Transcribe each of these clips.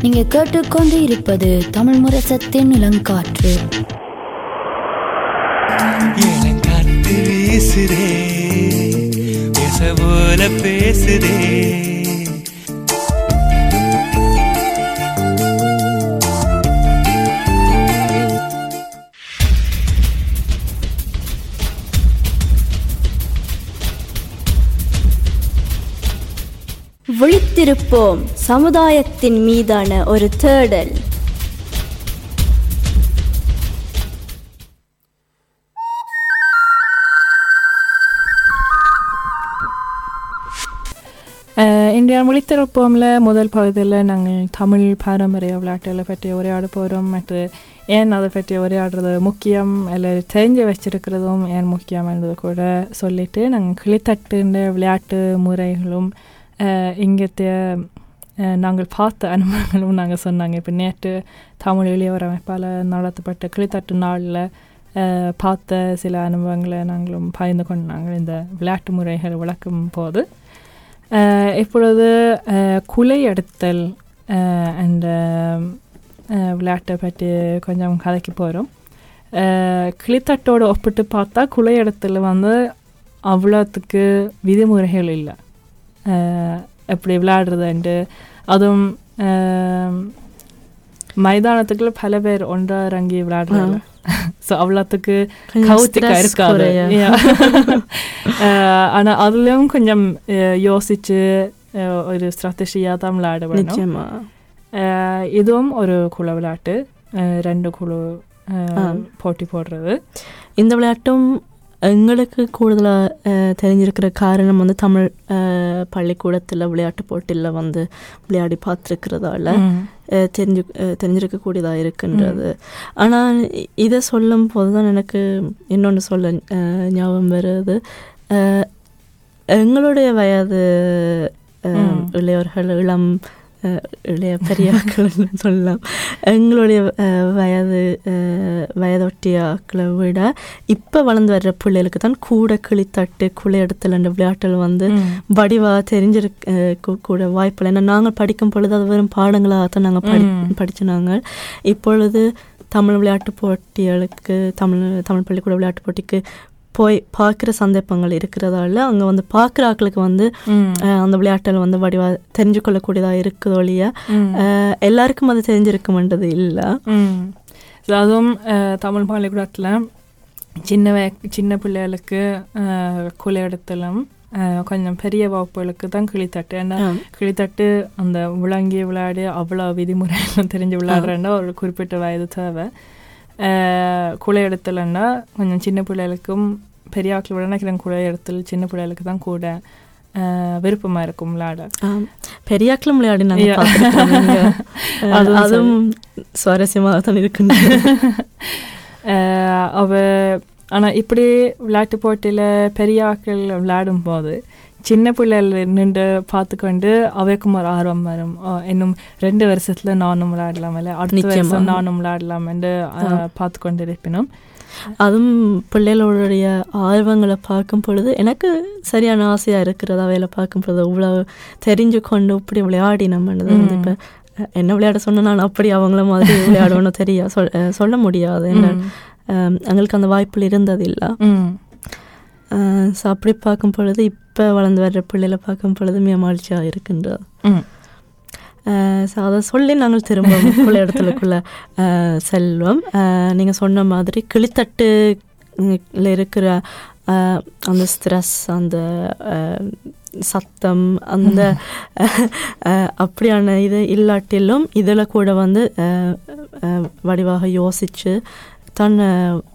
நீங்க கேட்டுக்கொண்டு இருப்பது தமிழ் முரசத்தின் இளங்காற்று. இளங்காத்து வீசுதே பேச போல பேசுதே. வைத்திருப்போம். சமுதாயத்தின் மீதான ஒரு தேடல். இந்தியா இன்றைய மொழித்திருப்போம்ல முதல் பகுதியில் நாங்கள் தமிழ் பாரம்பரிய விளையாட்டுகளை பற்றி உரையாட போகிறோம் மற்ற ஏன் அதை பற்றி உரையாடுறது முக்கியம் இல்லை தெரிஞ்சு வச்சிருக்கிறதும் ஏன் முக்கியம் என்பது கூட சொல்லிட்டு நாங்கள் கிளித்தட்டுன்ற விளையாட்டு முறைகளும் இங்கத்தைய நாங்கள் பார்த்த அனுபவங்களும் நாங்கள் சொன்னாங்க இப்போ நேற்று தமிழ் இளையவர் அமைப்பால் நடத்தப்பட்ட கிளித்தட்டு நாளில் பார்த்த சில அனுபவங்களை நாங்களும் பகிர்ந்து கொண்டாங்க இந்த விளையாட்டு முறைகள் விளக்கும் போது இப்பொழுது குலை எடுத்தல் அந்த விளையாட்டை பற்றி கொஞ்சம் கதைக்கு போகிறோம் கிளித்தட்டோடு ஒப்பிட்டு பார்த்தா குலை இடத்துல வந்து அவ்வளோத்துக்கு விதிமுறைகள் இல்லை எப்படி விளையாடுறதுன்ட்டு அதுவும் மைதானத்துக்குள்ள பல பேர் ஒன்றா இறங்கி விளையாடுறாங்க ஸோ அவ்வளோத்துக்கு கவுத்திக்கா இருக்காது குறைய. Yeah. அஹ் ஆனா அதுலயும் கொஞ்சம் யோசிச்சு ஒரு ஸ்ட்ராட்டஜியாக தான் விளையாட வேணும் இதுவும் ஒரு குழு விளையாட்டு ரெண்டு குழு. போட்டி போடுறது இந்த விளையாட்டும் எங்களுக்கு கூடுதலாக தெரிஞ்சிருக்கிற காரணம் வந்து தமிழ் பள்ளிக்கூடத்தில் விளையாட்டு போட்டியில் வந்து விளையாடி பார்த்துருக்கிறதால தெரிஞ்சு தெரிஞ்சிருக்கக்கூடியதாக இருக்குன்றது. ஆனால் இதை சொல்லும் போது தான் எனக்கு இன்னொன்று சொல்ல ஞாபகம் வருது. எங்களுடைய வயது. இளையவர்கள் இளம் இளைய பெரியாக்கள்னு சொல்லலாம் எங்களுடைய வயது வயதொட்டியாக்களை விட இப்போ வளர்ந்து வர்ற பிள்ளைகளுக்கு தான் கூட கிளித்தட்டு குளை எடுத்தல் என்ற விளையாட்டுகள் வந்து. வடிவாக தெரிஞ்சிருக்க கூட வாய்ப்பில்லை ஏன்னா நாங்கள் படிக்கும் பொழுது அது வெறும் பாடங்களாக தான் நாங்கள் படி. படிச்சு நாங்கள் இப்பொழுது தமிழ் விளையாட்டு போட்டிகளுக்கு தமிழ் தமிழ் பள்ளிக்கூட விளையாட்டு போட்டிக்கு போய் பார்க்குற சந்தர்ப்பங்கள் இருக்கிறதால அங்கே வந்து பார்க்குற ஆட்களுக்கு வந்து அந்த விளையாட்டுகள் வந்து வடிவாக தெரிஞ்சு கொள்ளக்கூடியதாக இருக்குது ஒழிய எல்லாருக்கும் அது தெரிஞ்சிருக்குமென்றது இல்லை. அதுவும் தமிழ் பள்ளிக்கூடத்தில் சின்ன வய சின்ன பிள்ளைகளுக்கு குலை எடுத்தலும் அஹ், கொஞ்சம் பெரிய வகுப்புகளுக்கு தான் கிளித்தட்டு ஏன்னா கிளித்தட்டு அந்த விளங்கி விளையாடி அவ்வளோ விதிமுறையெல்லாம் தெரிஞ்சு விளையாடுறேன்னா ஒரு குறிப்பிட்ட வயது தேவை. குலை எடுத்தலைன்னா கொஞ்சம் சின்ன பிள்ளைகளுக்கும் பெரிய ஆட்கள் விட நினைக்கிறேன் குலை எடுத்தல் சின்ன பிள்ளைகளுக்கு தான் கூட விருப்பமா இருக்கும் விளையாட. பெரியாக்களும் விளையாடி நாங்கள் Yeah. பார்த்துருக்கோம் இங்க. அஹ், அதுவும் சுவாரஸ்யமாக தான் இருக்குன்னு அவ ஆனால் இப்படி விளையாட்டு போட்டியில் பெரிய ஆட்கள் விளையாடும் போது சின்ன பிள்ளைகள் நின்று பார்த்துக்கொண்டு அவைக்கும் ஒரு ஆர்வம் வரும். இன்னும் ரெண்டு வருஷத்துல நானும் விளையாடலாம் இல்லை அடுத்த. வருஷம் நானும் விளையாடலாம் என்று பார்த்து கொண்டு இருப்பினும் அதுவும் பிள்ளைகளுடைய ஆர்வங்களை பார்க்கும் பொழுது எனக்கு சரியான ஆசையாக இருக்கிறது அவையில் பார்க்கும் பொழுது. இவ்வளோ தெரிஞ்சு கொண்டு இப்படி விளையாடி நம்மனது வந்து. இப்போ என்ன விளையாட சொன்னா நான் அப்படி அவங்கள மாதிரி விளையாடணும் தெரியா சொல்ல முடியாது. என்ன எங்களுக்கு அந்த வாய்ப்புகள் இருந்ததில்லை. ஸோ அப்படி பார்க்கும் பொழுது இப்போ வளர்ந்து வர்ற பிள்ளைகளை பார்க்கும் பொழுது மிக மகிழ்ச்சியாக இருக்கின்றது ம். ஸோ அதை சொல்லி நாங்கள் திரும்ப முக்குள்ள இடத்துலக்குள்ள செல்வோம். நீங்கள் சொன்ன மாதிரி கிளித்தட்டுல இருக்கிற அந்த ஸ்ட்ரெஸ் அந்த சத்தம் அந்த அப்படியான இது இல்லாட்டிலும் இதில் கூட வந்து வடிவாக யோசித்து தான்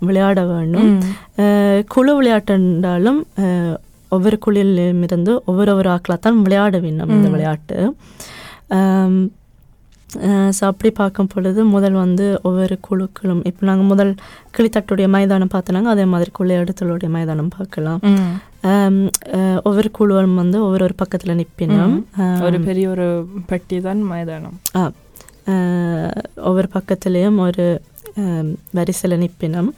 விளையாட வேண்டும். ம். அஹ், குழு விளையாட்டுன்றாலும் அஹ், ஒவ்வொரு குழுவிலும் இருந்து ஒவ்வொரு ஒவ்வொரு ஆக்களாக தான் விளையாட வேண்டும் இந்த. விளையாட்டு. ஸோ அப்படி பார்க்கும் பொழுது முதல் வந்து ஒவ்வொரு குழுக்களும் இப்போ நாங்கள் முதல் கிளித்தட்டுடைய மைதானம் பார்த்தனாங்க அதே மாதிரி குழு இடத்துடைய மைதானம் பார்க்கலாம். ஒவ்வொரு குழுவும் வந்து ஒவ்வொரு ஒரு பக்கத்தில் நிற்பினோம் ஒரு பெரிய ஒரு பெட்டி தான் மைதானம். ஒவ்வொரு பக்கத்துலேயும் ஒரு வரிசையில் நிற்பினம்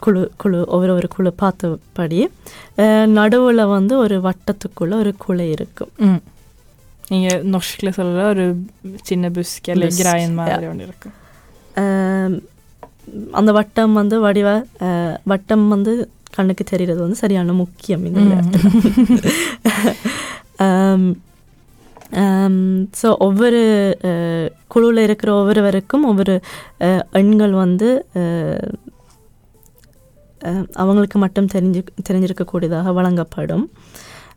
குழு குழு ஒவ்வொரு ஒரு குழு பார்த்தபடி நடுவில் வந்து ஒரு வட்டத்துக்குள்ள ஒரு குலை இருக்கும். நீங்கள் நொஷ்கில் சொல்ல ஒரு சின்ன புஸ்க் Busk, கிராயின் மாதிரி. ஒன்று இருக்கு ஆம், அந்த வட்டம் வந்து வடிவ வட்டம் வந்து கண்ணுக்கு தெரிகிறது வந்து சரியான முக்கியம் இந்த ஸோ ஒவ்வொரு குழுவில் இருக்கிற ஒவ்வொருவருக்கும் ஒவ்வொரு அஹ், எண்கள் வந்து அஹ், அவங்களுக்கு மட்டும் தெரிஞ்சு தெரிஞ்சிருக்கக்கூடியதாக வழங்கப்படும்.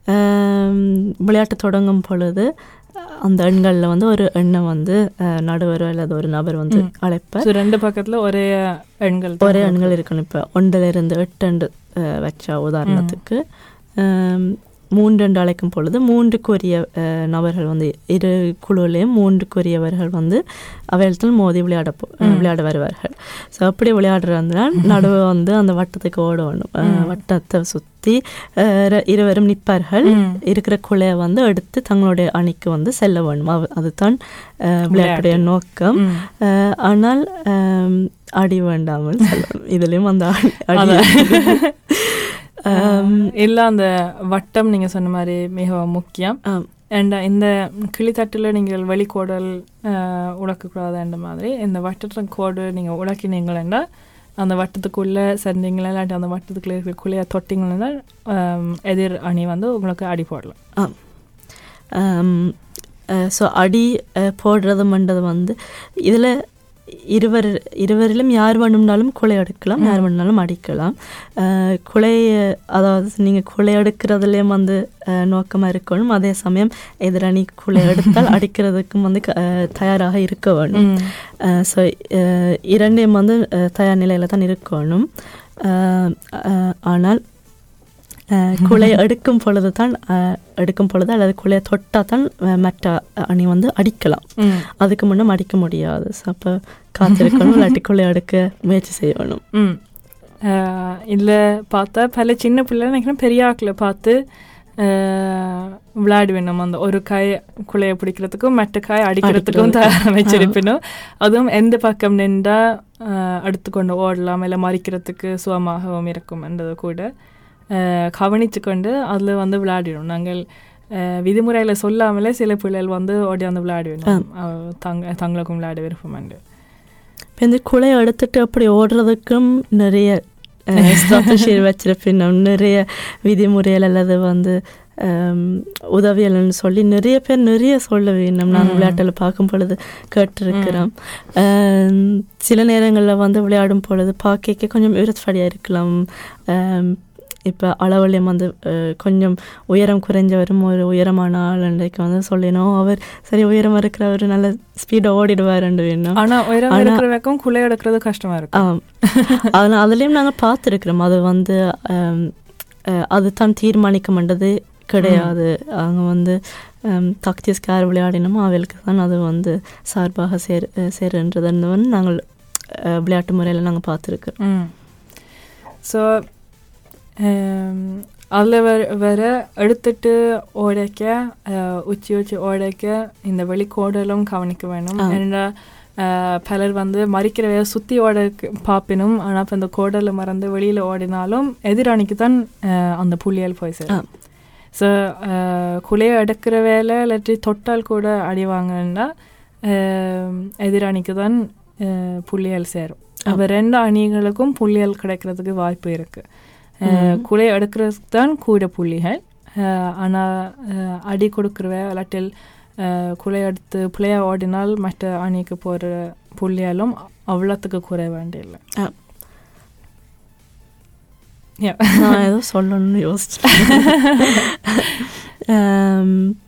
ஆம், விளையாட்டு தொடங்கும் பொழுது அந்த எண்களில் வந்து ஒரு எண்ணை வந்து நடுவர் அல்லது ஒரு நபர் வந்து. அழைப்பார். ரெண்டு பக்கத்தில் ஒரே எண்கள் ஒரே. எண்கள் இருக்கணும் இப்போ. ஒன்றில் இருந்து எட்டு எண்டு வச்சா உதாரணத்துக்கு. மூன்று என்று அழைக்கும் பொழுது மூன்றுக்குரிய அஹ், நபர்கள் வந்து இரு குழுவிலையும் மூன்றுக்குரியவர்கள் வந்து அவையத்தில் மோதி விளையாட. விளையாட வருவார்கள். ஸோ அப்படி விளையாடுறதுனால நடுவு வந்து அந்த வட்டத்துக்கு ஓடணும் அஹ், ம். வட்டத்தை சுற்றி இருவரும் நிற்பார்கள். இருக்கிற குலையை வந்து எடுத்து தங்களுடைய அணிக்கு வந்து செல்ல வேண்டும். அவ- அதுதான் விளையாட்டுடைய நோக்கம். ஆனால் அடி வேண்டாமல் சொல்லணும் இதுலயும் அந்த அடி. இல்ல அந்த வட்டம் நீங்க சொன்ன மாதிரி மிகவும் முக்கியம். அண்ட் இந்த கிளித்தட்டில் நீங்கள் வெளிக்கோடல் உழக்கக்கூடாது என்ற மாதிரி இந்த வட்டத்தின் கோடு நீங்கள் உழக்கினீங்களா அந்த வட்டத்துக்குள்ளே செஞ்சீங்களா இல்லாட்டி அந்த வட்டத்துக்குள்ளே இருக்கிற குழியை தொட்டிங்கன்னா ஆம், எதிர் அணி வந்து உங்களுக்கு அடி போடலாம். ஸோ அடி அஹ், போடுறதுமன்றது வந்து இதில் இருவர் இருவரிலும் யார் வேணும்னாலும் குலை எடுக்கலாம் யார் வேணும்னாலும் அடிக்கலாம். குலை அதாவது நீங்கள் குலை எடுக்கிறதுலேயும் வந்து நோக்கமாக இருக்கணும். அதே சமயம் எதிரணி குலை எடுத்தால் அடிக்கிறதுக்கும் வந்து தயாராக இருக்க வேணும். ஸோ இரண்டையும் வந்து தயார் நிலையில் தான் இருக்கணும். ஆனால் குலை எடுக்கும் பொழுது தான் எடுக்கும் பொழுது அல்லது குலையை தொட்டால் தான் மற்ற அணி வந்து அடிக்கலாம். அதுக்கு முன்னும் அடிக்க முடியாது. அப்போ காத்திருக்கணும் இல்லாட்டி குலை எடுக்க முயற்சி செய்யணும். ம். இல்லை பார்த்தா பல சின்ன பிள்ளை நினைக்கிறேன் பெரிய ஆக்களை பார்த்து விளையாடுவேன் நம்ம அந்த ஒரு காய் குழைய பிடிக்கிறதுக்கும் மற்ற காய் அடிக்கிறதுக்கும் அடிக்கிறது. வச்சிருப்பினும் அதுவும் எந்த பக்கம் நின்றா ஆஹ், அடுத்துக்கொண்டு ஓடலாம் இல்லை மறிக்கிறதுக்கு சுகமாகவும் இருக்கும் என்றது கூட. கவனிச்சு கொண்டு அதில் வந்து விளையாடிடும் நாங்கள் விதிமுறையில் சொல்லாமலே சில பிள்ளைகள் வந்து ஓடி வந்து விளையாடுவேன் தங்க தங்களுக்கும் விளையாட விருப்பம் உண்டு இப்போ இந்த குலையை எடுத்துட்டு அப்படி ஓடுறதுக்கும் நிறைய ஸ்ட்ராட்டஜி வச்சிருப்பினோம் நிறைய விதிமுறைகள் அல்லது வந்து உதவியல்னு சொல்லி நிறைய பேர் நிறைய சொல்ல வேணும் நான். விளையாட்டில் பார்க்கும் பொழுது கேட்டிருக்கிறோம். சில நேரங்களில் வந்து விளையாடும் பொழுது பார்க்க கொஞ்சம் விரத்ஃபடியாக இருக்கலாம். இப்போ அளவுலையும் வந்து கொஞ்சம் உயரம் குறைஞ்சவரும் ஒரு உயரமான ஆள் அன்றைக்கு வந்து சொல்லினோம் அவர் சரி உயரமாக இருக்கிறவர் நல்ல ஸ்பீடாக ஓடிடுவாருன்னு வேணும். ஆனா உயரம் ஆனா- இருக்கிற வரைக்கும் குலை எடுக்கிறது கஷ்டமா இருக்கும் அதனால் அதுலேயும் நாங்கள் பார்த்துருக்குறோம். அது வந்து ஆம், அஹ், அதுதான் தீர்மானிக்கமன்றது கிடையாது. அவங்க வந்து தக்திஸ்க்கு யார் விளையாடினமோ. அவளுக்கு தான் அது வந்து சார்பாக சேர் சேருன்றதுன்னு நாங்கள் விளையாட்டு முறையில் நாங்கள் பார்த்துருக்குறோம். ஸோ அதில் வர வர எடுத்துட்டு ஓடைக்க அஹ், உச்சி உச்சி ஓடைக்க இந்த வெளிக்கோடலும் கவனிக்க வேணும் ஆ. ஏன்னா அஹ், பலர் வந்து மறிக்கிறவைய சுற்றி ஓட பார்ப்பினும் ஆனால் இப்போ இந்த கோடலை மறந்து வெளியில் ஓடினாலும் எதிரணிக்கு தான் அந்த புள்ளியல் போய் சேரும். ஸோ குலையை எடுக்கிற வேலை இல்லாட்டி தொட்டால் கூட அடிவாங்கன்னா எதிரணிக்கு தான் புள்ளியல் சேரும் அப்போ ரெண்டு அணிகளுக்கும் புள்ளியல் கிடைக்கிறதுக்கு வாய்ப்பு இருக்கு அஹ், குலை எடுக்கிறதுக்கு தான் கூட புள்ளிகள் ஆனால் அடி கொடுக்குறவ இல்லாட்டில் குலை எடுத்து பிள்ளையா ஓடினால் மற்ற அணிக்கு போகிற புள்ளியாலும் அவ்வளோத்துக்கு குறை வேண்டியில்லை. நான் ஏதோ சொல்லணும்னு யோசிச்சேன்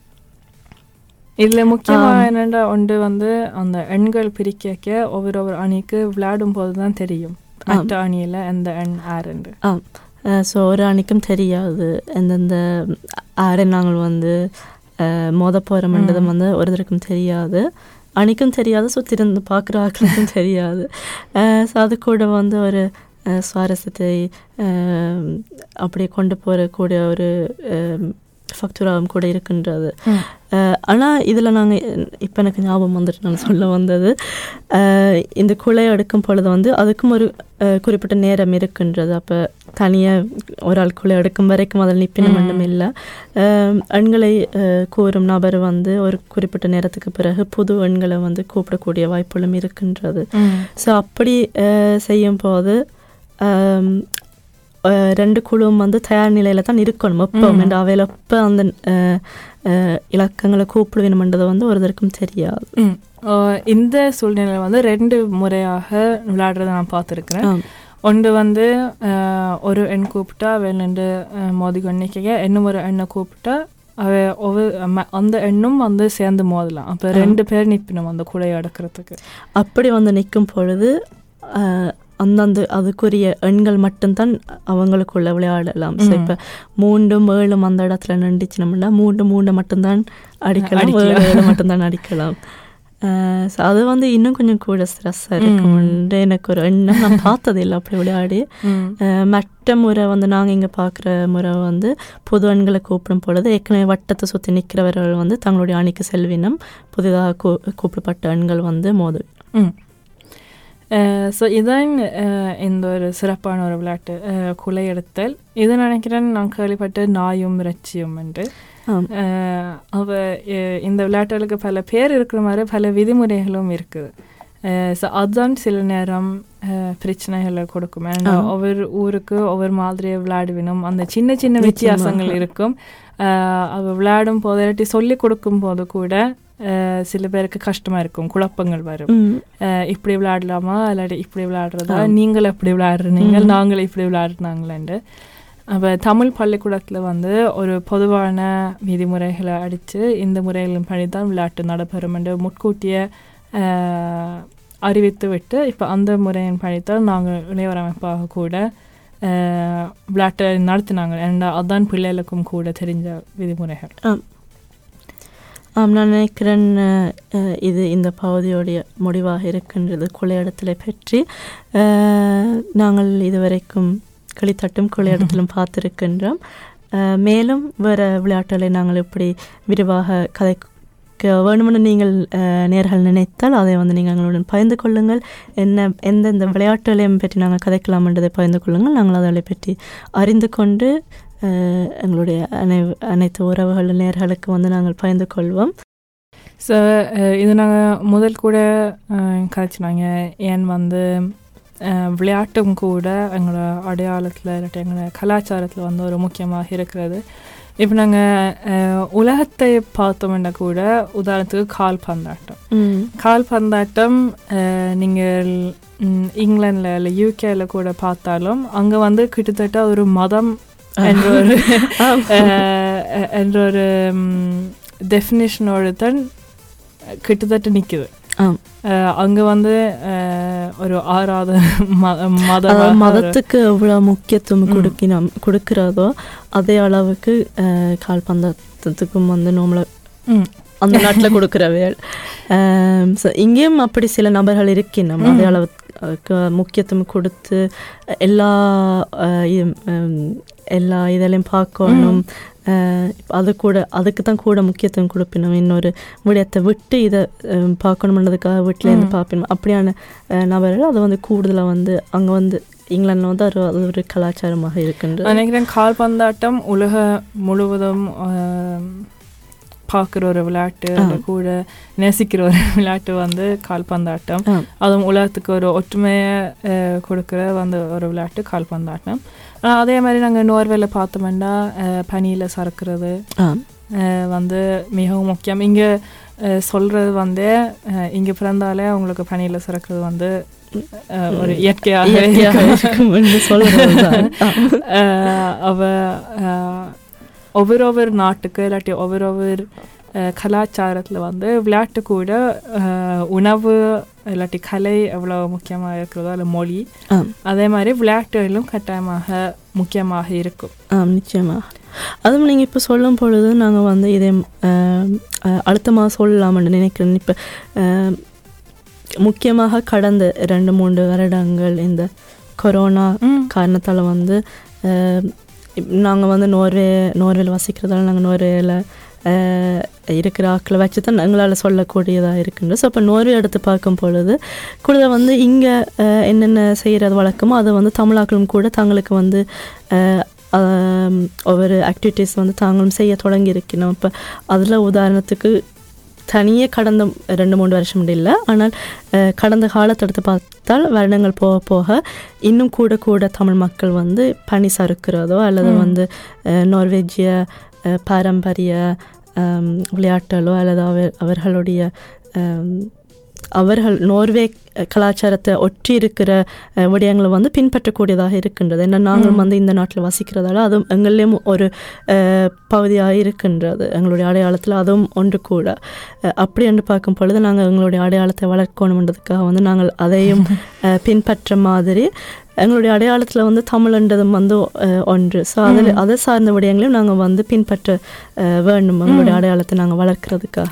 இதில் முக்கியமாக. என்னென்னா ஒன்று வந்து அந்த எண்கள் பிரிக்க ஒவ்வொரு ஒவ்வொரு அணிக்கு விளையாடும் போது தான் தெரியும் மற்ற அணியில் எந்த எண் ஆறுண்டு ஸோ ஒரு அணிக்கும் தெரியாது எந்தெந்த ஆரை நாங்கள் வந்து மோத போகிறோம்ன்றது வந்து ஒருத்தருக்கும் தெரியாது அணிக்கும் தெரியாது சுற்றி இருந்து பார்க்குற ஆக்களுக்கும் தெரியாது ஸோ அது கூட வந்து ஒரு சுவாரஸ்யத்தை அப்படியே கொண்டு போகக்கூடிய ஒரு ஃபக்துராவும் கூட இருக்கின்றது. ஆனால் இதில் நாங்கள் இப்போ எனக்கு ஞாபகம் வந்துட்டு நான் சொல்ல வந்தது இந்த குலை எடுக்கும் பொழுது வந்து அதுக்கும் ஒரு குறிப்பிட்ட நேரம் இருக்கின்றது அப்போ தனியாக ஒரு ஆளுக்குள்ளே எடுக்கும் வரைக்கும் அதில் நிப்பினம் ஒன்றும் இல்லை எண்களை கூறும் நபர் வந்து ஒரு குறிப்பிட்ட நேரத்துக்கு பிறகு புது எண்களை வந்து கூப்பிடக்கூடிய வாய்ப்புகளும் இருக்கின்றது ஸோ அப்படி செய்யும் போது ரெண்டு குழுவும் வந்து தயார் நிலையில தான் இருக்கணும் எப்போ ம். அவையில் எப்போ அந்த இலக்கங்களை கூப்பிடுவேணுமென்றது வந்து ஒருத்தருக்கும் தெரியாது இந்த சூழ்நிலையில் வந்து ரெண்டு முறையாக விளையாடுறதை நான் பார்த்துருக்குறேன். ஒன்று வந்து அஹ், ஒரு எண் கூப்பிட்டா அவ ரெண்டு மோதி கொண்டிக்க இன்னும் ஒரு எண்ணை கூப்பிட்டா அவ ஒவ்வொரு அந்த எண்ணும் வந்து சேர்ந்து மோதலாம். அப்போ ரெண்டு பேர் நிற்பினோம் அந்த குழையை அடக்கிறதுக்கு. அப்படி வந்து நிற்கும் பொழுது அஹ், அந்தந்த அதுக்குரிய எண்கள் மட்டும்தான் அவங்களுக்குள்ள விளையாடலாம். ஸோ. இப்போ மூண்டும் ஏழும் அந்த இடத்துல நின்றுச்சுனோம்னா மூன்று மூன்று மட்டும்தான் அடிக்கலாம். ஏழு மட்டும்தான் அடிக்கலாம். ஸோ அது வந்து இன்னும் கொஞ்சம் கூட ஸ்ட்ரெஸ்ஸாக இருக்கும்னு எனக்கு ஒரு எண்ணம் நான் பார்த்தது இல்லை அப்படி விளையாடி மற்ற முறை வந்து நாங்கள் இங்கே பார்க்குற முறை வந்து புது எண்களை கூப்பிடும் பொழுது ஏற்கனவே வட்டத்தை சுற்றி நிற்கிறவர்கள் வந்து தங்களுடைய அணிக்கு செல்வினம் புதிதாக கூ கூப்பிடப்பட்ட எண்கள் வந்து மோது ஸோ இதான் இந்த ஒரு சிறப்பான ஒரு விளையாட்டு. அஹ், குலை எடுத்தல். இது நினைக்கிறேன் நான் கேள்விப்பட்ட நாயும் இறைச்சியும் என்று. அவ இந்த விளையாட்டுகளுக்கு பல பேர் இருக்கிற மாதிரி பல விதிமுறைகளும் இருக்குது. ஸோ அதுதான் சில நேரம் பிரச்சனைகளை கொடுக்கும். ஏன்னா. ஒவ்வொரு ஊருக்கு ஒவ்வொரு மாதிரி விளையாடுவினும் அந்த சின்ன சின்ன. வித்தியாசங்கள் இருக்கும். அஹ், அவ விளையாடும் போது இல்லாட்டி சொல்லி கொடுக்கும் போது கூட சில பேருக்கு கஷ்டமா இருக்கும். குழப்பங்கள் வரும். இப்படி விளையாடலாமா? இல்லாட்டி இப்படி விளையாடுறதா. நீங்கள் எப்படி விளையாடுறீங்க. நாங்கள் இப்படி விளையாடுனாங்களேன்ட்டு அப்போ தமிழ் பள்ளிக்கூடத்தில் வந்து ஒரு பொதுவான விதிமுறைகளை அடித்து இந்த முறைகளின் படி விளையாட்டு நடைபெறும் என்று முட்கூட்டிய அறிவித்து விட்டு இப்போ அந்த முறையின் படித்தான் நாங்கள் இளையோர் கூட விளையாட்டை நடத்தினாங்க. ஏன்னா அதுதான் பிள்ளைகளுக்கும் கூட தெரிஞ்ச விதிமுறைகள். ஆம். நான் நினைக்கிறேன் இது இந்த பகுதியோடைய முடிவாக இருக்கின்றது. கொள்ளையடத்தலை பற்றி நாங்கள் இதுவரைக்கும் களித்தட்டும் கொள்ளையடத்திலும் பார்த்திருக்கின்றோம். மேலும் வேறு விளையாட்டுகளை நாங்கள் எப்படி விரிவாக கதைக்க வேணுமென்று நீங்கள் நேர்கள் நினைத்தால் அதை வந்து நீங்கள் எங்களுடன் பகிர்ந்து கொள்ளுங்கள். என்ன எந்தெந்த விளையாட்டுகளையும் பற்றி நாங்கள் கதைக்கலாம் என்றதை பகிர்ந்து கொள்ளுங்கள். நாங்கள் அதை பற்றி அறிந்து கொண்டு எங்களுடைய அனை அனைத்து உறவுகள் நேர்களுக்கு வந்து நாங்கள் பகிர்ந்து கொள்வோம். ஸோ இது நாங்கள் முதல் கூட கதைச்சினாங்க ஏன் வந்து விளையாட்டும் கூட எங்களோட அடையாளத்தில் இல்லாட்டி எங்களோட கலாச்சாரத்தில் வந்து ஒரு முக்கியமாக இருக்கிறது. இப்போ நாங்கள் உலகத்தை பார்த்தோம்னா கூட உதாரணத்துக்கு கால்பந்தாட்டம். ம். கால்பந்தாட்டம் அஹ், நீங்கள் ம், இங்கிலாந்துல இல்லை யூகேல கூட பார்த்தாலும் அங்கே வந்து கிட்டத்தட்ட ஒரு மதம் என்ற ஒரு என்ற ஒரு டெஃபினேஷனோட தான் கிட்டத்தட்ட நிற்குது. அங்கே வந்து ஒரு ஆறாத மத மதத்துக்கு எவ்வளவு முக்கியத்துவம். கொடுக்கணும் கொடுக்கிறதோ அதே அளவுக்கு கால்பந்தத்துக்கும் வந்து நம்மள. அந்த நாட்டில் கொடுக்குறவைகள் ஸோ இங்கேயும் அப்படி சில நபர்கள் இருக்கின்றோம் அதே. அளவுக்கு முக்கியத்துவம் கொடுத்து எல்லா எல்லா இதெல்லாம் பார்க்கணும் அது கூட அதுக்கு தான் கூட முக்கியத்துவம் கொடுப்பினோம் இன்னொரு விடயத்தை விட்டு இதை அஹ், பார்க்கணும்ன்றதுக்காக வீட்டிலேருந்து. பார்ப்பினோம் அப்படியான நபர்கள் அது வந்து கூடுதலாக வந்து அங்கே வந்து இங்கிலாந்தில் வந்து அது அது ஒரு கலாச்சாரமாக இருக்கின்றது நினைக்கிறேன் கால்பந்தாட்டம் உலக முழுவதும் பார்க்குற ஒரு விளையாட்டு. அது கூட நேசிக்கிற ஒரு விளையாட்டு வந்து கால்பந்தாட்டம். அதுவும் உலகத்துக்கு ஒரு ஒற்றுமையை கொடுக்கிற வந்து ஒரு விளையாட்டு கால்பந்தாட்டம் அதே மாதிரி நாங்கள் நோர்வேல பார்த்தோம்னா பனியில் சறுக்கிறது வந்து மிகவும் முக்கியம். இங்கே சொல்கிறது வந்து இங்கே பிறந்தாலே உங்களுக்கு பனியில் சறுக்கிறது வந்து ஒரு இயற்கையாக அவ ஒவ்வொரு ஒவ்வொரு நாட்டுக்கு இல்லாட்டி ஒவ்வொரு ஒவ்வொரு கலாச்சாரத்தில் வந்து விளையாட்டு கூட உணவு இல்லாட்டி கலை எவ்வளோ முக்கியமாக இருக்கிறதோ இல்லை மொழி. அதே மாதிரி விளையாட்டுகளும் கட்டாயமாக முக்கியமாக இருக்கும் நிச்சயமாக அதுவும் நீங்கள் இப்போ சொல்லும் பொழுது நாங்கள் வந்து இதை அழுத்தமாக சொல்லலாம்னு நினைக்கிறேன் இப்போ முக்கியமாக கடந்த ரெண்டு மூன்று வருடங்கள் இந்த கொரோனா காரணத்தால் வந்து நாங்கள் வந்து நோர்வே நோர்வேல வசிக்கிறதால நாங்கள் நோர்வேல இருக்கிற ஆக்களை வச்சு தான் எங்களால் சொல்லக்கூடியதாக இருக்கின்றது ஸோ அப்போ நோர்வே எடுத்து பார்க்கும் பொழுது கூட வந்து இங்கே என்னென்ன செய்கிறது வழக்கமோ அதை வந்து தமிழாக்களும் கூட தங்களுக்கு வந்து ஒவ்வொரு ஆக்டிவிட்டீஸ் வந்து தாங்களும் செய்ய தொடங்கி இருக்கணும். இப்போ அதில் உதாரணத்துக்கு தனியே கடந்த ரெண்டு மூணு வருஷம் இல்லை. ஆனால் கடந்த காலத்தை எடுத்து பார்த்தால் வருடங்கள் போக போக இன்னும் கூட கூட தமிழ் மக்கள் வந்து பனி சறுக்கிறதோ அல்லது வந்து நார்வேஜிய பாரம்பரிய ஆம், விளையாட்டுகளோ அல்லது அவர் அவர்களுடைய அவர்கள் நோர்வே கலாச்சாரத்தை ஒற்றி இருக்கிற விடயங்களை வந்து பின்பற்றக்கூடியதாக இருக்கின்றது. ஏன்னா நாங்கள் வந்து இந்த நாட்டில் வசிக்கிறதால அதுவும் எங்களையும் ஒரு பகுதியாக இருக்கின்றது. எங்களுடைய அடையாளத்தில் அதுவும் ஒன்று கூட. அப்படி என்று பார்க்கும் பொழுது நாங்கள் எங்களுடைய அடையாளத்தை வளர்க்கணுன்றதுக்காக வந்து நாங்கள் அதையும் பின்பற்ற மாதிரி எங்களுடைய அடையாளத்தில் வந்து தமிழ்ன்றதும் வந்து ஒன்று. ஸோ அதில் அதை சார்ந்த விடயங்களையும் நாங்கள் வந்து பின்பற்ற அஹ், வேண்டும் எங்களுடைய அடையாளத்தை நாங்கள் வளர்க்கறதுக்காக.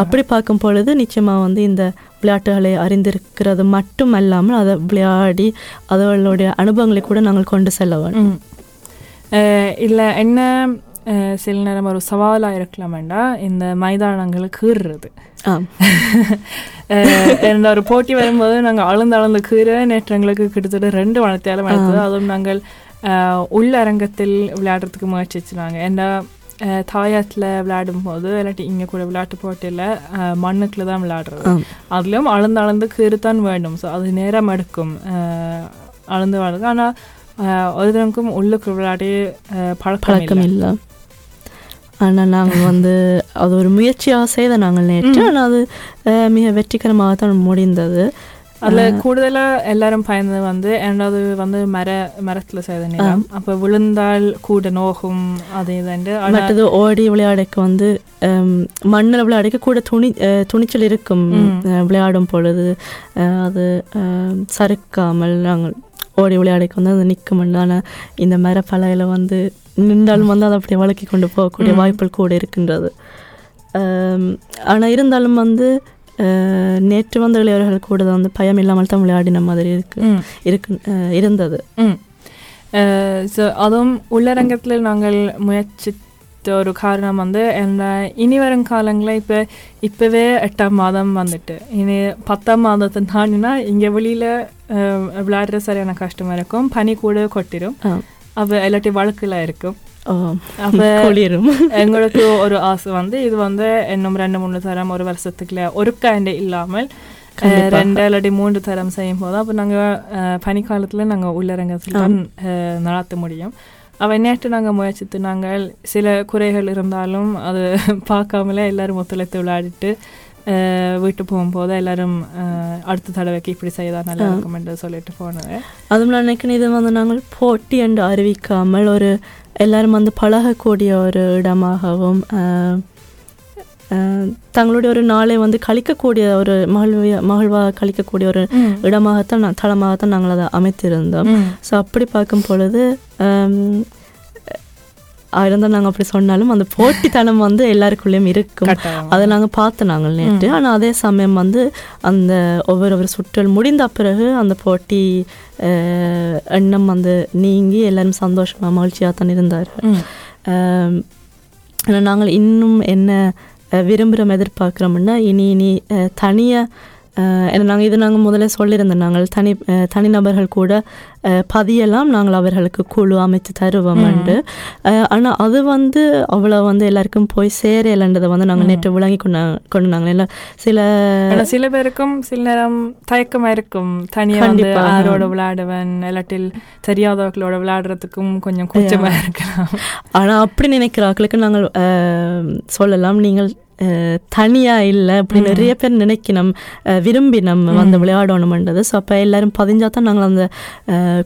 அப்படி பார்க்கும் பொழுது நிச்சயமாக வந்து இந்த விளையாட்டுகளை அறிந்திருக்கிறது மட்டும் அல்லாமல் அதை விளையாடி அதனுடைய அனுபவங்களை கூட நாங்கள் கொண்டு செல்ல வேண்டும். ம். இல்லை என்ன சில நேரம் ஒரு சவாலாக இருக்கலாம் வேண்டாம் இந்த மைதானங்களை கீறுறது இந்த ஒரு போட்டி வரும்போது நாங்கள் அளந்து அளந்து கீற நேற்று எங்களுக்கு கிட்டத்தட்ட ரெண்டு வளர்த்தியாலும் வளர்த்தது. அதுவும் நாங்கள் உள்ளரங்கத்தில் விளையாடுறதுக்கு முயற்சிச்சுனாங்க ஏன்னா தாயத்தில் விளையாடும் போது இல்லாட்டி இங்கே கூட விளையாட்டு போட்டியில் மண்ணுக்குள்ள தான் விளையாடுறது. அதுலேயும் அளந்து அளந்து கீறுத்தான் வேண்டும். ஸோ அது நேரம் எடுக்கும். அளந்து விளையாடுறது ஆனால் ஒரு தினக்கும் உள்ளுக்கு விளையாடி பழக்கம் இல்லை. ஆனால் நாங்கள் வந்து அது ஒரு முயற்சியாக செய்த நாங்கள் நேற்று ஆனால் அது மிக வெற்றிகரமாக தான் முடிந்தது. அதில் கூடுதலாக எல்லாரும் பயந்தது வந்து ரெண்டாவது வந்து மர மரத்தில் செய்த நேரம் அப்போ விழுந்தால் கூட நோகும் அது இதுண்டு மற்றது ஓடி விளையாடக்கு வந்து மண்ணில் விளையாடக்க கூட துணி துணிச்சல் இருக்கும் விளையாடும் பொழுது. அது சறுக்காமல் நாங்கள் ஓடி விளையாடக்கு வந்து அது நிற்க முடியல ஆனால் இந்த மரப்பலையில் வந்து நின்றாலும் வந்து அதை அப்படியே வளர்க்கி கொண்டு போகக்கூடிய வாய்ப்புகள் கூட இருக்கின்றது. ஆனால் இருந்தாலும் வந்து நேற்று வந்த இளையவர்கள் கூட வந்து பயம் இல்லாமல் தான் விளையாடின மாதிரி இருக்கு இருக்கு இருந்தது. ஸோ அதுவும் உள்ளரங்கத்தில் நாங்கள் முயற்சித்த ஒரு காரணம் வந்து என்ன இனி வரும் காலங்களில் இப்போ இப்போவே எட்டாம் மாதம் வந்துட்டு. இனி பத்தாம் மாதத்தை தாண்டினா இங்கே வெளியில் விளையாடுற சரியான கஷ்டமாக இருக்கும் பனி கூட கொட்டிடும். அப்போ இல்லாட்டி வழக்கில் இருக்கும் அப்போ எங்களுக்கு ஒரு ஆசை வந்து இது வந்து இன்னும் ரெண்டு மூணு தரம் ஒரு வருஷத்துக்குள்ள ஒரு காண்டு இல்லாமல். ரெண்டு இல்லாட்டி மூன்று தரம் செய்யும் போது அப்போ நாங்கள் பனிக்காலத்தில் நாங்கள் உள்ளரங்கத்தில் தான் நடத்த முடியும். அவ நேற்று நாங்கள் முயற்சித்து நாங்கள் சில குறைகள் இருந்தாலும் அது பார்க்காமலே எல்லாரும் ஒத்துழைத்து விளையாடிட்டு வீட்டு போகும்போது எல்லாரும் அடுத்த தடவைக்கு இப்படி செய்தால் நல்லா இருக்கும் என்று சொல்லிட்டு போனது அதுவும் நான் நினைக்கிறேன் இது வந்து நாங்கள் போட்டி என்று அறிவிக்காமல் ஒரு எல்லாரும் வந்து பழகக்கூடிய ஒரு இடமாகவும் தங்களுடைய ஒரு நாளை வந்து கழிக்கக்கூடிய ஒரு மகிழ்விய மகிழ்வாக கழிக்கக்கூடிய ஒரு இடமாகத்தான் தளமாகத்தான் நாங்கள் அதை அமைத்திருந்தோம் ஸோ அப்படி பார்க்கும் பொழுது இருந்தால் நாங்கள் அப்படி சொன்னாலும் அந்த போட்டித்தனம் வந்து எல்லாருக்குள்ளேயும் இருக்கும். அதை நாங்கள் பார்த்தோம் நாங்கள் நேற்று. ஆனால் அதே சமயம் வந்து அந்த ஒவ்வொரு ஒரு சுற்றல் முடிந்த பிறகு அந்த போட்டி அஹ், எண்ணம் வந்து நீங்கி எல்லாரும் சந்தோஷமாக மகிழ்ச்சியாக தான் இருந்தார்கள் ம். ஆம், ஆனா நாங்கள் இன்னும் என்ன விரும்புகிறோம் எதிர்பார்க்குறோம்னா இனி இனி தனியாக ஏன்னா நாங்கள் இது நாங்கள் முதல்ல சொல்லியிருந்தோம். நாங்கள் தனி தனிநபர்கள் கூட பதியெல்லாம் நாங்கள் அவர்களுக்கு குழு அமைத்து தருவோம் என்று. ஆனால் அது வந்து அவ்வளோ வந்து எல்லாருக்கும் போய் சேரலைன்றதை வந்து நாங்கள் நேற்று விளங்கி கொண்டு கொண்டு நாங்கள் இல்லை சில சில பேருக்கும் சில நேரம் தயக்கமா இருக்கும். தனியா வந்து. யாரோட விளையாடுவேன் இல்லாட்டில் தெரியாதவர்களோட விளையாடுறதுக்கும் கொஞ்சம் கூச்சமா இருக்கலாம். ஆனால் அப்படி நினைக்கிற ஆட்களுக்கு நாங்கள் சொல்லலாம். நீங்கள் அஹ், தனியா இல்லை அப்படி நிறைய பேர் நினைக்கணும் விரும்பி நம்ம வந்து விளையாடணும்ன்றது. ஸோ அப்போ எல்லாரும் பதிஞ்சா தான் நாங்கள் அந்த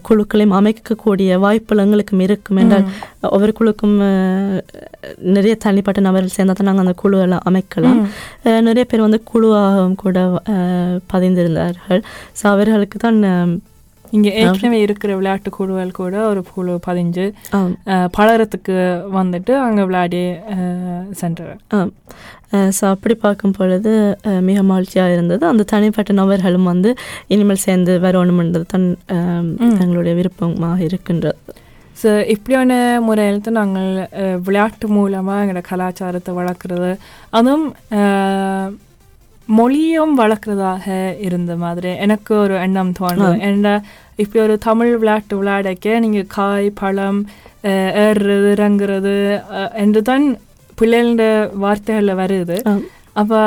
குழுக்களையும் அமைக்கக்கூடிய வாய்ப்புகள் எங்களுக்கும் இருக்கும் என்றால் ஒவ்வொரு குழுக்கும் நிறைய தனிப்பட்ட நபர்கள் சேர்ந்தா தான் நாங்கள் அந்த குழுவெல்லாம் அமைக்கலாம். நிறைய பேர் வந்து குழுவாகவும் கூட பதிந்திருந்தார்கள். ஸோ அவர்களுக்கு தான் இங்க ஏற்கனவே இருக்கிற விளையாட்டு குழுக்கள் கூட ஒரு குழு பதிஞ்சு பலரத்துக்கு வந்துட்டு அங்க விளையாடி சென்றார் ஸோ அப்படி பார்க்கும் பொழுது மிக மகிழ்ச்சியாக இருந்தது. அந்த தனிப்பட்ட நபர்களும் வந்து இனிமேல் சேர்ந்து வரணும்ன்றது தான் அஹ், எங்களுடைய விருப்பமாக இருக்கின்றது. ஸோ இப்படியான முறையில் தான் நாங்கள் விளையாட்டு மூலமாக எங்களோட கலாச்சாரத்தை வளர்க்குறது. அதுவும் மொழியும் வளர்க்குறதாக இருந்த மாதிரி எனக்கு ஒரு எண்ணம் தோணுது ஏன்னா இப்படி ஒரு தமிழ் விளையாட்டு விளையாடக்க நீங்கள் காய் பழம் ஏறுறது இறங்குறது என்று தான் பிள்ளைகளோட வார்த்தைகளில் வருது. அப்போ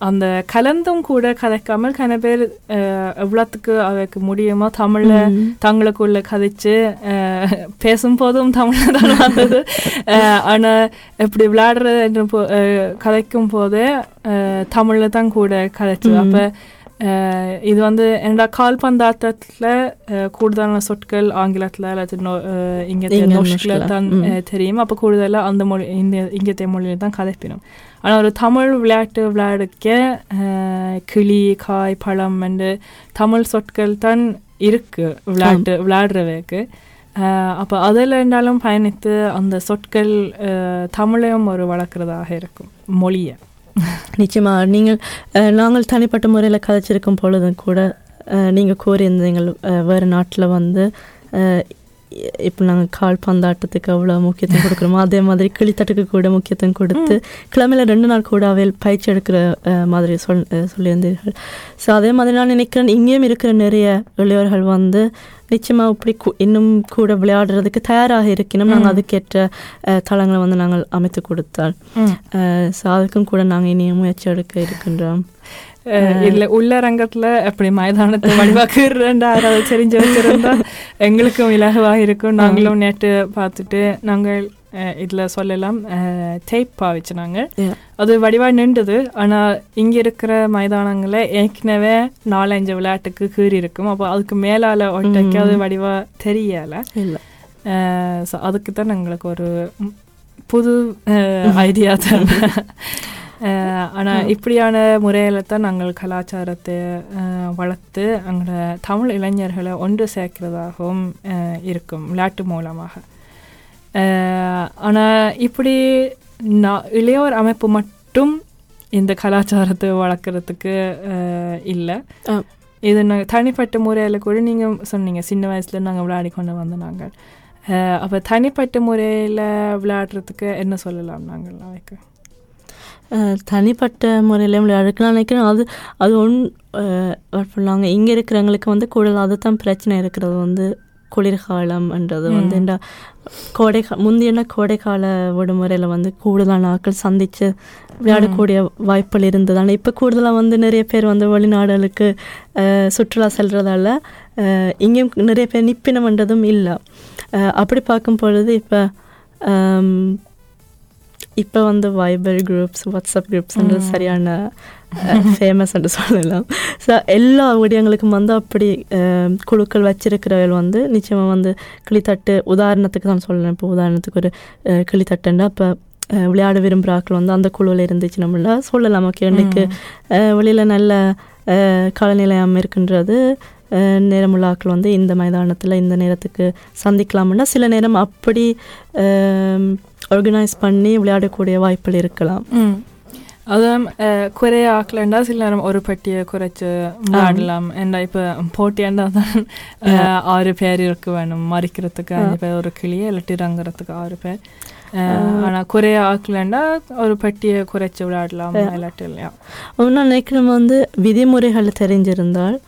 அந்த கலந்தும் கூட கதைக்காமல் கன பேர் எவ்வளோத்துக்கு அவைக்கு முடியுமோ தமிழில் தங்களுக்குள்ள கதைச்சு பேசும்போதும் தமிழில் தான் வந்தது. அஹ், ஆனா இப்படி விளையாடுறது கதைக்கும் போதே தமிழில் தான் கூட கதைச்சு. அப்ப இது வந்து என்னோட கால்பந்தாட்டத்தில் கூடுதலான சொற்கள் ஆங்கிலத்தில் அல்லது நோ- அஹ், இங்கத்திய இங்கிலீஷ்ல. நோஷ்ல தான் தெரியும் அப்போ கூடுதலாக அந்த மொழி இந்த இங்கத்திய மொழியில் தான் கதைப்பினோம் ஆனால் ஒரு தமிழ் விளையாட்டு விளையாடுக்க கிளி காய் பழம் என்று தமிழ் சொற்கள் தான் இருக்கு விளையாட்டு விளையாடுறவைக்கு அப்போ அதில் இருந்தாலும் பயணித்து அந்த சொற்கள் தமிழையும் ஒரு வளர்க்குறதாக இருக்கும் மொழியை நிச்சயமாக நீங்கள் நாங்கள் தனிப்பட்ட முறையில் கதைச்சிருக்கும் பொழுதும் கூட நீங்கள் கூறியிருந்தீங்கள் வேறு நாட்டில் வந்து இப்போ நாங்கள் கால் பந்தாட்டத்துக்கு அவ்வளோ முக்கியத்துவம் கொடுக்குறோமோ அதே மாதிரி கிளித்தட்டுக்கு கூட முக்கியத்துவம் கொடுத்து கிழமையில ரெண்டு நாள் கூட அவையில் பயிற்சி எடுக்கிற மாதிரி சொல் சொல்லியிருந்தீர்கள். ஸோ அதே மாதிரி நான் நினைக்கிறேன் இங்கேயும் இருக்கிற நிறைய இளையோர்கள் வந்து நிச்சயமாக இப்படி இன்னும் கூட விளையாடுறதுக்கு தயாராக இருக்கணும் நாங்கள் அதுக்கேற்ற தளங்களை வந்து நாங்கள் அமைத்து கொடுத்தால். ஸோ அதுக்கும் கூட நாங்கள் இனிய முயற்சி எடுக்க இருக்கின்றோம். இல்ல உள்ள ரங்கத்துல அப்படி மைதானத்தை வடிவாக்குறேன்டா யாராவது தெரிஞ்சு வச்சிருந்தா எங்களுக்கும் இலகுவாக இருக்கும் நாங்களும் நேற்று பார்த்துட்டு நாங்கள் இதுல சொல்லலாம் டேப் பாவிச்சு நாங்கள் Yeah. அது வடிவா நின்றுது ஆனா இங்க இருக்கிற மைதானங்கள ஏற்கனவே நாலஞ்சு விளையாட்டுக்கு கீறி இருக்கும் அப்போ அதுக்கு மேலால ஒட்டைக்கு அது வடிவா தெரியல ஸோ அதுக்கு தான் எங்களுக்கு ஒரு புது ஐடியா தான் ஆனால் இப்படியான முறையில் தான் நாங்கள் கலாச்சாரத்தை வளர்த்து எங்களோட தமிழ் இளைஞர்களை ஒன்று சேர்க்கிறதாகவும் இருக்கும் விளையாட்டு மூலமாக. ஆனால் இப்படி நான் இளையோர் அமைப்பு மட்டும் இந்த கலாச்சாரத்தை வளர்க்குறதுக்கு இல்லை. இது நாங்கள் தனிப்பட்ட முறையில் கூட நீங்கள் சொன்னீங்க சின்ன வயசில் நாங்கள் விளையாடி கொண்டு வந்த நாங்கள். அப்போ தனிப்பட்ட முறையில் விளையாடுறதுக்கு என்ன சொல்லலாம் நாங்கள் அஹ், தனிப்பட்ட முறையில் விளையாடுக்கு நான் நினைக்கிறேன். அது அது ஒன் பண்ணாங்க இங்கே இருக்கிறவங்களுக்கு வந்து கூடுதல் அதுதான் பிரச்சனை இருக்கிறது வந்து குளிர்காலம்ன்றது வந்து இந்த கோடை முந்தைய கோடைக்கால விடுமுறையில் வந்து கூடுதலான ஆட்கள் சந்தித்து விளையாடக்கூடிய வாய்ப்புகள் இருந்தது ஆனால் இப்போ கூடுதலாக வந்து நிறைய பேர் வந்து வெளிநாடுகளுக்கு சுற்றுலா செல்றதால அஹ், இங்கேயும் நிறைய பேர் நிப்பினம்ன்றதும் இல்லை. அப்படி பார்க்கும் பொழுது இப்போ இப்போ வந்து வைபர் குரூப்ஸ் வாட்ஸ்அப் குரூப்ஸ்ன்றது சரியான ஃபேமஸ் என்று சொல்லலாம். ஸோ எல்லா விடயங்களுக்கும் வந்து அப்படி குழுக்கள் வச்சிருக்கிறவர்கள் வந்து நிச்சயமாக வந்து கிளித்தட்டு உதாரணத்துக்கு தான் சொல்லலாம் இப்போ உதாரணத்துக்கு ஒரு கிளித்தட்டுன்னா இப்போ விளையாட விரும்புகிற ஆட்கள் வந்து அந்த குழுவில் இருந்துச்சு நம்மள சொல்லலாம். ஓகே இன்னைக்கு வெளியில் நல்ல காலநிலையம் இருக்கின்றது அஹ், நேரமுள்ள ஆட்கள் வந்து இந்த மைதானத்தில் இந்த நேரத்துக்கு சந்திக்கலாம்னா சில நேரம் அப்படி ஆர்கனைஸ் பண்ணி விளையாடக்கூடிய வாய்ப்புகள் இருக்கலாம். அதுவும் குறைய ஆக்கலண்டா சில நேரம் ஒரு பெட்டியை குறைச்சு விளையாடலாம் ஏன்னா இப்போ போட்டியாண்டா தான் ஆறு பேர் இருக்க வேணும் மறிக்கிறதுக்கு அஞ்சு பேர் ஒரு கிளியை இல்லாட்டி இறங்குறதுக்கு ஆறு பேர் அஹ், ஆனா குறைய ஆக்கலண்டா ஒரு பெட்டியை குறைச்சு விளையாடலாம் இல்லாட்டி இல்லையா நான் நினைக்கிறேன் வந்து விதிமுறைகள் தெரிஞ்சிருந்தால்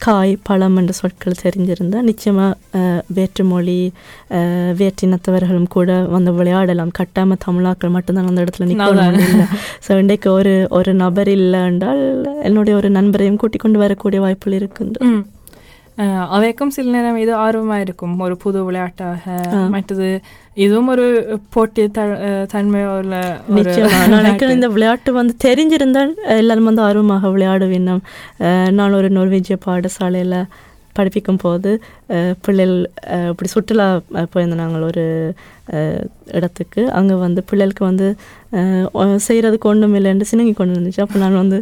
காய் பழம் என்ற சொற்கள் தெரிஞ்சிருந்தால் நிச்சயமாக வேற்றுமொழி அஹ், வேற்றினத்தவர்களும் கூட வந்து விளையாடலாம். கட்டாம தமிழாக்கள் மட்டும்தான் அந்த இடத்துல நிற்கணும் இல்லை. ஸோ இன்றைக்கு ஒரு ஒரு நபர் இல்லை என்றால் என்னுடைய ஒரு நண்பரையும் கூட்டிக் கொண்டு வரக்கூடிய வாய்ப்புகள் இருக்கின்ற அவைக்கும் சில நேரம் இது ஆர்வமா இருக்கும் ஒரு புது விளையாட்டாக மற்றது இதுவும் ஒரு போட்டி த அஹ், தன்மை உள்ள ஒரு நிச்சயமா நான் நினைக்கிறேன் இந்த விளையாட்டு வந்து தெரிஞ்சிருந்தால் எல்லாரும் வந்து ஆர்வமாக விளையாடுவேன் நான் ஒரு நோர்வேஜிய பாடசாலையில் படிப்பிக்கும் போது பிள்ளைகள் இப்படி சுற்றுலா போயிருந்தோம் நாங்கள் ஒரு இடத்துக்கு அங்கே வந்து பிள்ளைகளுக்கு வந்து செய்கிறதுக்கு ஒன்றும் இல்லைன்னு சினுங்கி கொண்டு வந்துச்சு அப்போ நான் வந்து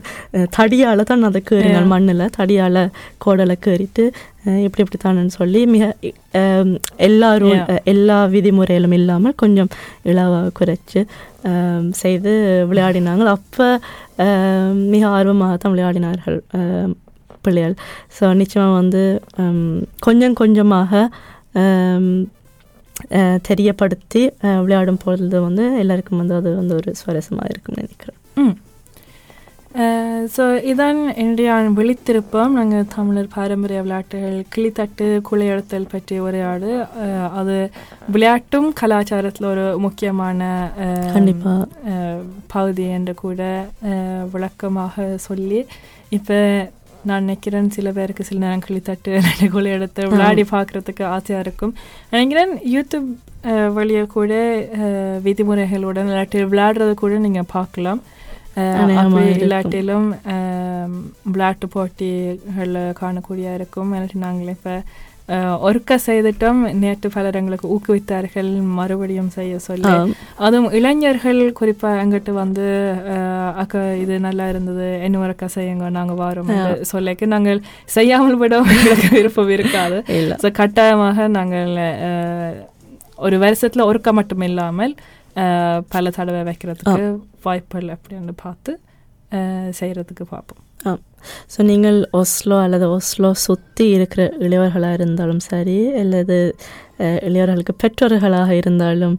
தடியால் தான் அதை கேறினேன் மண்ணில் தடியால் கோடலை கேறிட்டு இப்படி இப்படி தானேன்னு சொல்லி மிக அஹ், எல்லா விதிமுறைகளும் இல்லாமல் கொஞ்சம் இளவாக குறைச்சி செய்து விளையாடினாங்க அப்போ மிக ஆர்வமாக தான் விளையாடினார்கள் பிள்ளைகள். ஸோ நிச்சயமாக வந்து கொஞ்சம் கொஞ்சமாக தெரியப்படுத்தி விளையாடும் பொழுது வந்து எல்லாருக்கும் வந்து அது வந்து ஒரு சுவாரஸ்யமாக இருக்கும்னு நினைக்கிறேன். ம். ஸோ இதான் இந்தியான் விழித்திருப்போம். நாங்கள் தமிழர் பாரம்பரிய விளையாட்டுகள் கிளித்தட்டு குளையெடுத்தல் பற்றி உரையாடு. அது விளையாட்டும் கலாச்சாரத்தில் ஒரு முக்கியமான அஹ், கண்டிப்பா. அஹ், பகுதி என்று கூட விளக்கமாக சொல்லி இப்போ நான் நினைக்கிறேன் சில பேருக்கு சில நேரம் கிளித்தட்டு குழி எடுத்து விளையாடி பார்க்குறதுக்கு ஆசையாக இருக்கும். நினைக்கிறேன் யூடியூப் வழியா கூட அஹ், விதிமுறைகளுடன் இல்லாட்டி விளையாடுறது கூட நீங்கள் பார்க்கலாம். இல்லாட்டிலும் விளையாட்டு போட்டிகளில் காணக்கூடிய இருக்கும். இல்லாட்டி நாங்கள் இப்போ ஒருக்க செய்துட்டோம் நேற்று பலர் எங்களுக்கு ஊக்குவித்தார்கள் மறுபடியும் செய்ய சொல்லி. அதுவும் இளைஞர்கள் குறிப்பாக எங்கிட்ட வந்து அக்கா இது நல்லா இருந்தது இன்னும் ஒருக்கா செய்யுங்க நாங்கள் வரோம் சொல்லிக்கு நாங்கள் செய்யாமல் விட எங்களுக்கு விருப்பம் இருக்காது. ஸோ கட்டாயமாக நாங்கள் ஒரு வருஷத்தில் ஒருக்க மட்டும் இல்லாமல் பல தடவை வைக்கிறதுக்கு வாய்ப்புகள் அப்படின்னு பார்த்து செய்யறதுக்கு பார்ப்போம். ஸோ நீங்கள் ஒஸ்லோ அல்லது ஒஸ்லோ சுற்றி இருக்கிற இளையவர்களாக இருந்தாலும் சரி அல்லது இளையவர்களுக்கு பெற்றோர்களாக இருந்தாலும்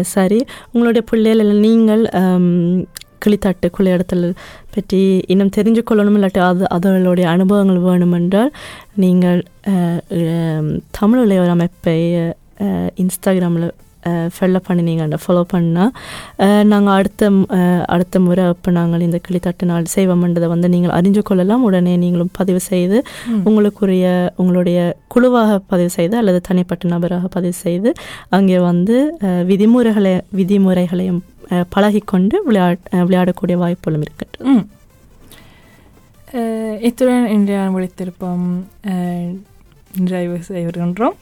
சரி உங்களுடைய பிள்ளைகள் இல்லை நீங்கள் கிளித்தாட்டு கிளித்தட்டு குளியடத்தல் பற்றி இன்னும் தெரிஞ்சு கொள்ளணும் இல்லாட்டி அது அதனுடைய அனுபவங்கள் வேணுமென்றால் நீங்கள் தமிழ் இளையவர் அமைப்பை இன்ஸ்டாகிராமில் ஃபாலோ பண்ணினீங்க ஃபாலோ பண்ணால் நாங்கள் அடுத்த அடுத்த முறை இப்போ நாங்கள் இந்த கிளித்தட்டு நாள் செய்வோம்ன்றதை வந்து நீங்கள் அறிஞ்சு கொள்ளலாம். உடனே நீங்களும் பதிவு செய்து உங்களுக்குரிய உங்களுடைய குழுவாக பதிவு செய்து அல்லது தனிப்பட்ட நபராக பதிவு செய்து அங்கே வந்து விதிமுறைகளை விதிமுறைகளையும் பழகிக்கொண்டு விளையாட் விளையாடக்கூடிய வாய்ப்புகளும் இருக்கின்றது ம். அஹ், இத்துடன் இந்தியா விழித்திருப்போம் அஹ், நிறைவு செய்கின்றோம்